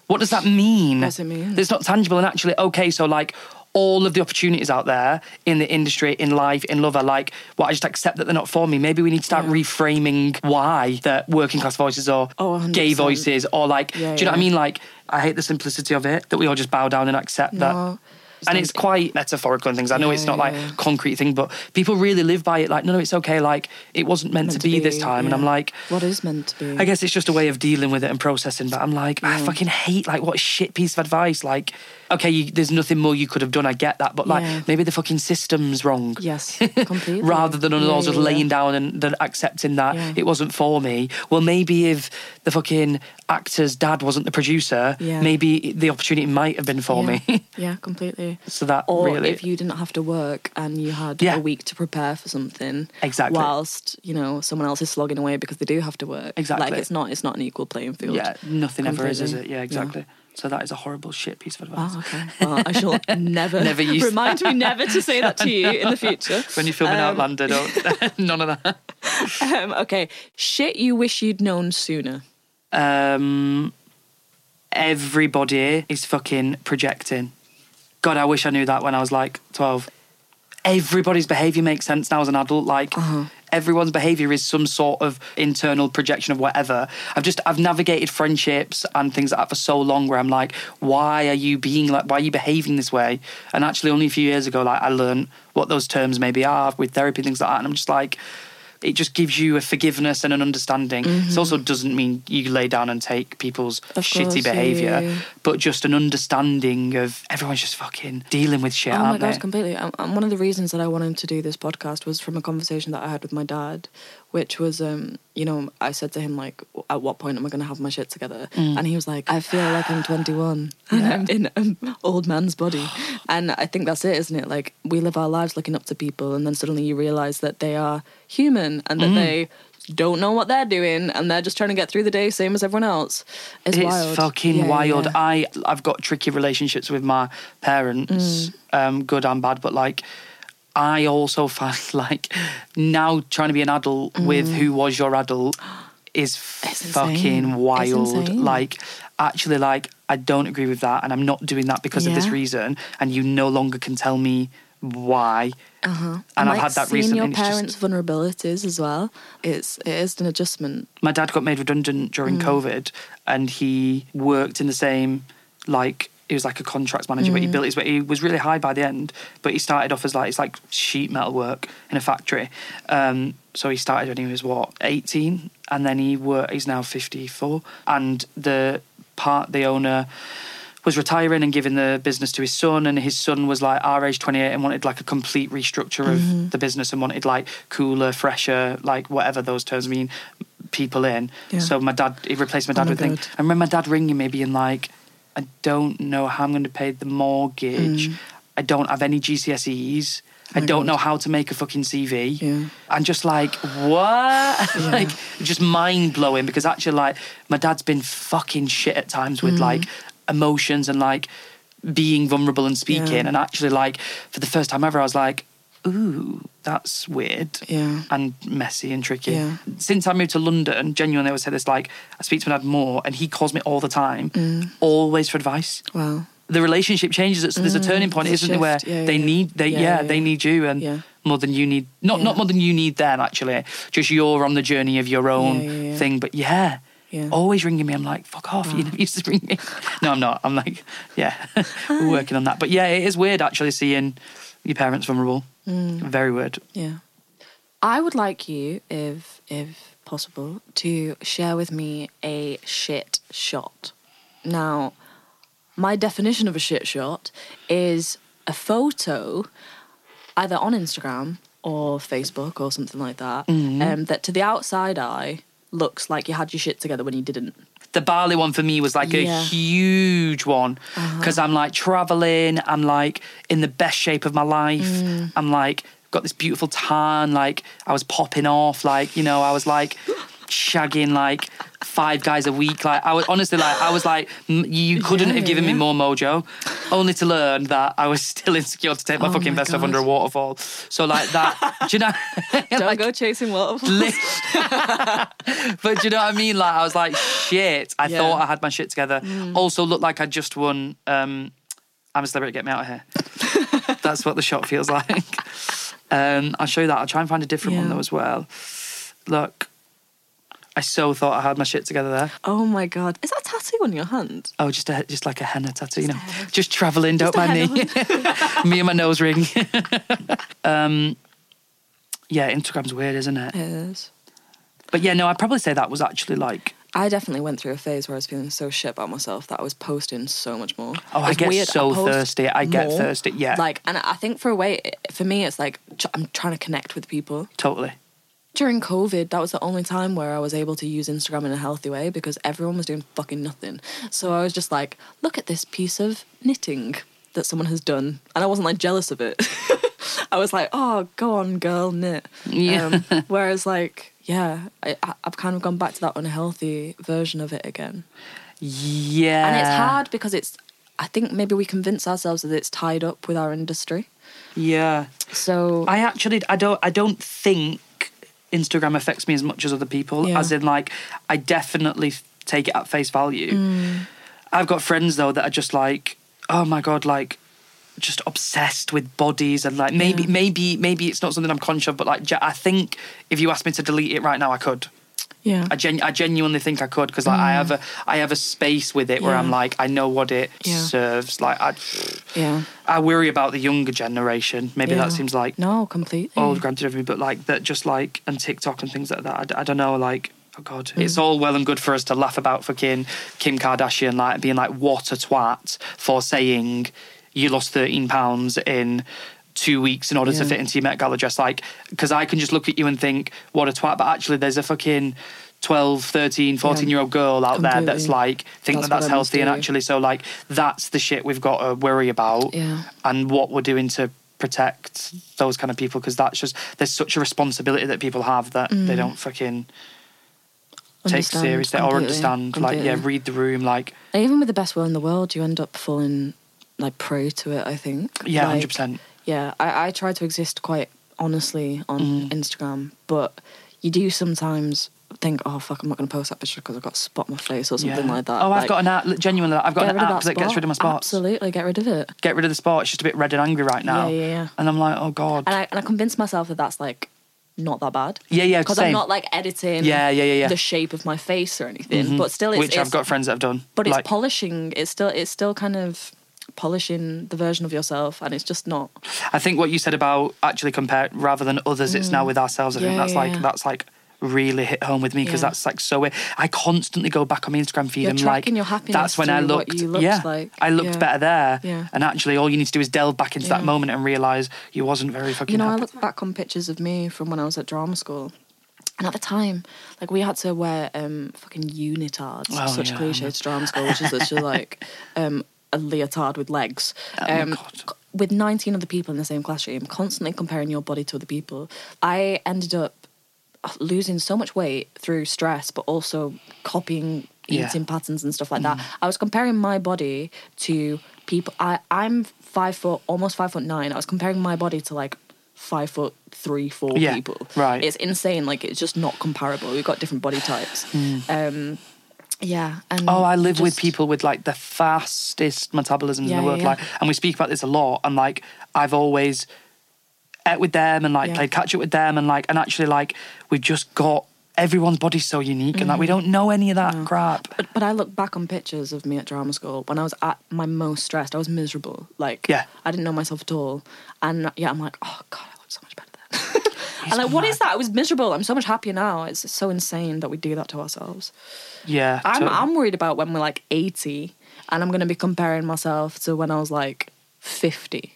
what does that mean? What does it mean? It's not tangible, and actually, okay, so like, all of the opportunities out there in the industry, in life, in love are like, well, I just accept that they're not for me. Maybe we need to start Yeah. reframing why that working class voices or Oh, gay voices or like, Yeah, do you know what I mean? Like, I hate the simplicity of it that we all just bow down and accept that No. And it's quite metaphorical and things. I know Yeah, it's not yeah, like concrete thing, but people really live by it. Like, no, no, it's okay. Like, it wasn't meant, to, be this time. And I'm like, what is meant to be? I guess it's just a way of dealing with it and processing. But I'm like, I fucking hate like what a shit piece of advice. Like, okay, you, there's nothing more you could have done. I get that, but like Yeah. maybe the fucking system's wrong. Yes, completely. Rather than us Yeah, all just yeah, yeah. laying down and then accepting that Yeah. it wasn't for me. Well, maybe if the fucking actor's dad wasn't the producer, Yeah. maybe the opportunity might have been for yeah. me. yeah, completely. So that Or really, if you didn't have to work and you had Yeah. a week to prepare for something, Exactly. whilst you know someone else is slogging away because they do have to work. Exactly. Like it's not it's not an equal playing field. Yeah, nothing ever is, is it? Yeah, exactly. So that is a horrible shit piece of advice. Oh, okay. Well, I shall never Never use remind me never to say that to you in the future. When you're filming Um, Outlander, don't none of that. Um, okay, shit you wish you'd known sooner. Um, everybody is fucking projecting. God, I wish I knew that when I was like 12. Everybody's behaviour makes sense now as an adult. Like, Uh-huh. everyone's behaviour is some sort of internal projection of whatever. I've just, I've navigated friendships and things like that for so long where I'm like, why are you being like, why are you behaving this way? And actually, only a few years ago, like, I learned what those terms maybe are with therapy, things like that. And I'm just like, it just gives you a forgiveness and an understanding. It also doesn't mean you lay down and take people's Mm-hmm. Of shitty course, yeah, behaviour, yeah, yeah. but just an understanding of everyone's just fucking dealing with shit, Oh my they? completely. And and one of the reasons that I wanted to do this podcast was from a conversation that I had with my dad, which was, um, you know, I said to him like, "At what point am I going to have my shit together?" Mm. And he was like, "I feel like I'm 21 and I'm in an old man's body." And I think that's it, isn't it? Like we live our lives looking up to people, and then suddenly you realize that they are human and Mm. that they don't know what they're doing and they're just trying to get through the day same as everyone else. It's, It's wild. fucking Yeah, yeah, wild. yeah. I I've got tricky relationships with my parents, Mm. um, good and bad. But like, I also find like now trying to be an adult with who was your adult is Mm. It's fucking wild. Like, actually, like I don't agree with that, and I'm not doing that because of this reason. And you no longer can tell me why. Uh-huh. And I've like had that seeing recently. your and it's just- parents' vulnerabilities as well. It's it is an adjustment. my dad got made redundant during Mm. COVID, and he worked in the same like he was like a contracts manager, but he Mm. built his. He was really high by the end. But he started off as like it's like sheet metal work in a factory. Um, so he started when he was what eighteen, and then he worked. He's now fifty four, and the part the owner was retiring and giving the business to his son, and his son was like our age, 28, and wanted like a complete restructure of Mm-hmm. the business and wanted like cooler, fresher, like whatever those terms mean, people in. Yeah. So my dad, he replaced my Oh dad my with. God. I remember my dad ringing me being like, I don't know how I'm going to pay the mortgage. I don't have any GCSEs. I Mm. my don't God. know how to make a fucking CV. Yeah. And just like, what? like, just mind blowing because actually, like, my dad's been fucking shit at times Mm. with like emotions and like being vulnerable and speaking. Yeah. And actually, like, for the first time ever, I was like, ooh, that's weird Yeah. and messy and tricky. Yeah. Since I moved to London, genuinely, I would say this like, I speak to my dad more and he calls me all the time, Mm. always for advice Wow. the relationship changes. It's, there's a turning point, isn't there, where. Yeah, they need they Yeah, they need you and more than you need not not more than you need them actually. Just you're on the journey of your own thing. But yeah. Yeah. Always ringing me. I'm like, fuck off. You never used to ring me. No, I'm not. I'm like, yeah, we're working on that. But yeah, it is weird actually seeing your parents vulnerable. Mm. Very weird. Yeah. I would like you, if if possible, to share with me a shit shot. Now, my definition of a shit shot is a photo, either on Instagram or Facebook or something like that, um, that to the outside eye looks like you had your shit together when you didn't. The Bali one for me was like Yeah. a huge one uh-huh. because I'm like traveling, I'm like in the best shape of my life. Mm. I'm like got this beautiful tan, like I was popping off, like you know, I was like shagging like five guys a week. Like I was honestly like I was like you couldn't Yeah, have given me more mojo, only to learn that I was still insecure to take my Oh fucking my vest off under a waterfall. So like that, do you know? Don't like, go chasing waterfalls. But do you know what I mean? Like I was like, shit. I Yeah. thought I had my shit together. Also looked like I just won. Um, I'm a celebrity. Get me out of here. That's what the shot feels like. Um, I'll show you that. I'll try and find a different one though as well. Look, I so thought I had my shit together there. Oh my god, is that a tattoo on your hand? Oh, just a, just like a henna tattoo, you know. Just travelling, don't mind me. me and my nose ring. um, yeah, Instagram's weird, isn't it? It is. But yeah, no, I'd probably say that was actually like I definitely went through a phase where I was feeling so shit about myself that I was posting so much more. Oh, I get weird, so post thirsty. I get more. thirsty, yeah. Like, and I think for a way, for me, it's like I'm trying to connect with people. totally. During COVID, that was the only time where I was able to use Instagram in a healthy way because everyone was doing fucking nothing. So I was just like, look at this piece of knitting that someone has done. And I wasn't like jealous of it. I was like, oh, go on, girl, knit. Yeah. Um, whereas, like, yeah, I, I- I've kind of gone back to that unhealthy version of it again. Yeah. And it's hard because it's, I think maybe we convince ourselves that it's tied up with our industry. Yeah. So, I actually I don't I don't think Instagram affects me as much as other people. Yeah. As in like I definitely take it at face value. Mm. I've got friends though that are just like, oh my god, like just obsessed with bodies and like maybe Yeah. maybe maybe it's not something I'm conscious of, but like I think if you asked me to delete it right now, I could. Yeah. I, gen- I genuinely think I could because like, I have a I have a space with it where I'm Mm. Like I know what it Yeah. serves. Like I yeah. I worry about the younger generation. Maybe Yeah. that seems like No, completely. old granted of me, but like that just like and TikTok and things like that. I don't know. Like oh god, it's all well and good for us to laugh about fucking Kim Kardashian like being like what a twat for saying you lost thirteen pounds in. Two weeks in order to fit into your Met Gala dress, like, because I can just look at you and think, what a twat. But actually, there's a fucking 12, 13, 14 year old girl out there that's like, think That's that that's what I must healthy. And actually, so like, that's the shit we've got to worry about Yeah. and what we're doing to protect those kind of people because that's just there's such a responsibility that people have that they mm. don't fucking take seriously or completely, understand like yeah read the room like And even with the best will in the world, you end up falling like prey to it. I think. yeah Like, 100% Yeah, I, I try to exist quite honestly on Mm. Instagram, but you do sometimes think, oh fuck, I'm not going to post that picture because I've got a spot on my face or something yeah. like that. oh I've Like, got an app genuinely I've got an app that, gets rid of my spots Absolutely, get rid of it. get rid of the spot it's just a bit red and angry right now Yeah, yeah, yeah. and I'm like oh god And I and I convince myself that that's like not that bad. yeah yeah Because I'm not like editing Yeah, yeah, yeah, yeah. the shape of my face or anything, Mhm. but still it's, which it's I've got friends that have done but it's like, polishing. It's still it's still kind of polishing the version of yourself, and it's just not. I think what you said about actually compare rather than others, it's now with ourselves. I think Mm. That's yeah, like yeah. that's like really hit home with me because Yeah. that's like so. I constantly go back on my Instagram feed You're and like tracking your happiness that's when I looked. you looked yeah, like. I looked Yeah. better there. Yeah. And actually, all you need to do is delve back into that moment and realize you wasn't very fucking. You know, I look back on pictures of me from when I was at drama school. And at the time, like we had to wear um, fucking unitards, Oh, such yeah, cliche to drama school, which is literally like um, a leotard with legs. Oh my Um, God. with 19 other people in the same classroom, constantly comparing your body to other people, I ended up losing so much weight through stress, but also copying Yeah. Mm. eating patterns and stuff like that. I was comparing my body to people. I I'm five foot, almost five foot nine. I was comparing my body to like five foot three, four Yeah, people. right. It's insane. Like it's just not comparable. We've got different body types. Um, yeah. And. Oh, I live with people with like the fastest metabolisms in the world. yeah, yeah. Like, and we speak about this a lot. And like, I've always ate with them and like Yeah. played catch up with them, and like, and actually like, we've just got everyone's body's so unique, and like, Mm-hmm. we don't know any of that crap. But, but I look back on pictures of me at drama school when I was at my most stressed. I was miserable. Like, Yeah. I didn't know myself at all. And yeah, I'm like, oh God, I look so much better then. And like, what is that? I was miserable. I'm so much happier now. It's so insane that we do that to ourselves. Yeah, I'm, totally. I'm worried about when we're like 80 and I'm going to be comparing myself to when I was like 50.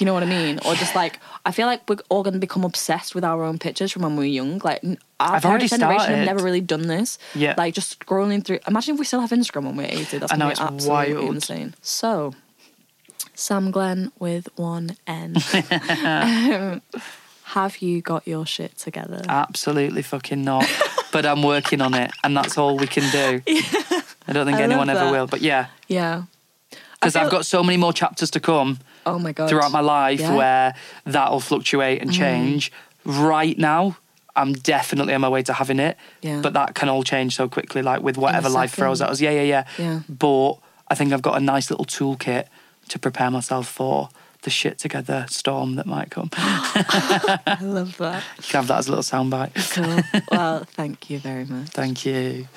You know what I mean? Or just like, I feel like we're all going to become obsessed with our own pictures from when we were young. Like, our I've parents' generation started. have never really done this. Yeah. Like, just scrolling through. Imagine if we still have Instagram when we're 80. That's I know, going to be it's absolutely wild. insane. So, Sam Glen with one N. um, have you got your shit together? Absolutely fucking not. but I'm working on it, and that's all we can do. I don't think I anyone ever will. But yeah, yeah. because I I've got so many more chapters to come. Oh my God. throughout my life Yeah. Mm. where that'll fluctuate and change. Right now, I'm definitely on my way to having it, Yeah. but that can all change so quickly, like with whatever life throws at us. Yeah, yeah, yeah, Yeah. But I think I've got a nice little toolkit to prepare myself for the shit together storm that might come. I love that. can have that as a little soundbite. Cool. well, thank you very much. Thank you.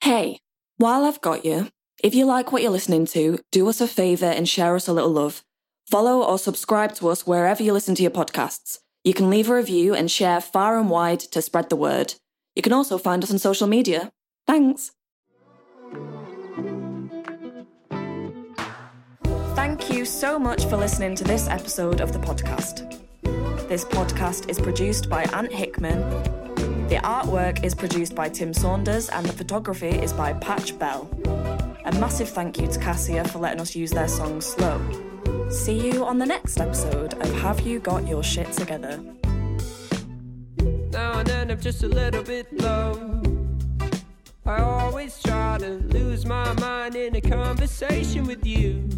Hey, while I've got you, if you like what you're listening to, do us a favour and share us a little love. Follow or subscribe to us wherever you listen to your podcasts. You can leave a review and share far and wide to spread the word. You can also find us on social media. Thanks. Thank you so much for listening to this episode of the podcast. This podcast is produced by Ant Hickman. The artwork is produced by Tim Saunders and the photography is by Patch Bell. A massive thank you to Cassia for letting us use their song Slow. See you on the next episode of Have You Got Your Shit Together? Now and then I'm just a little bit low. I always try to lose my mind in a conversation with you.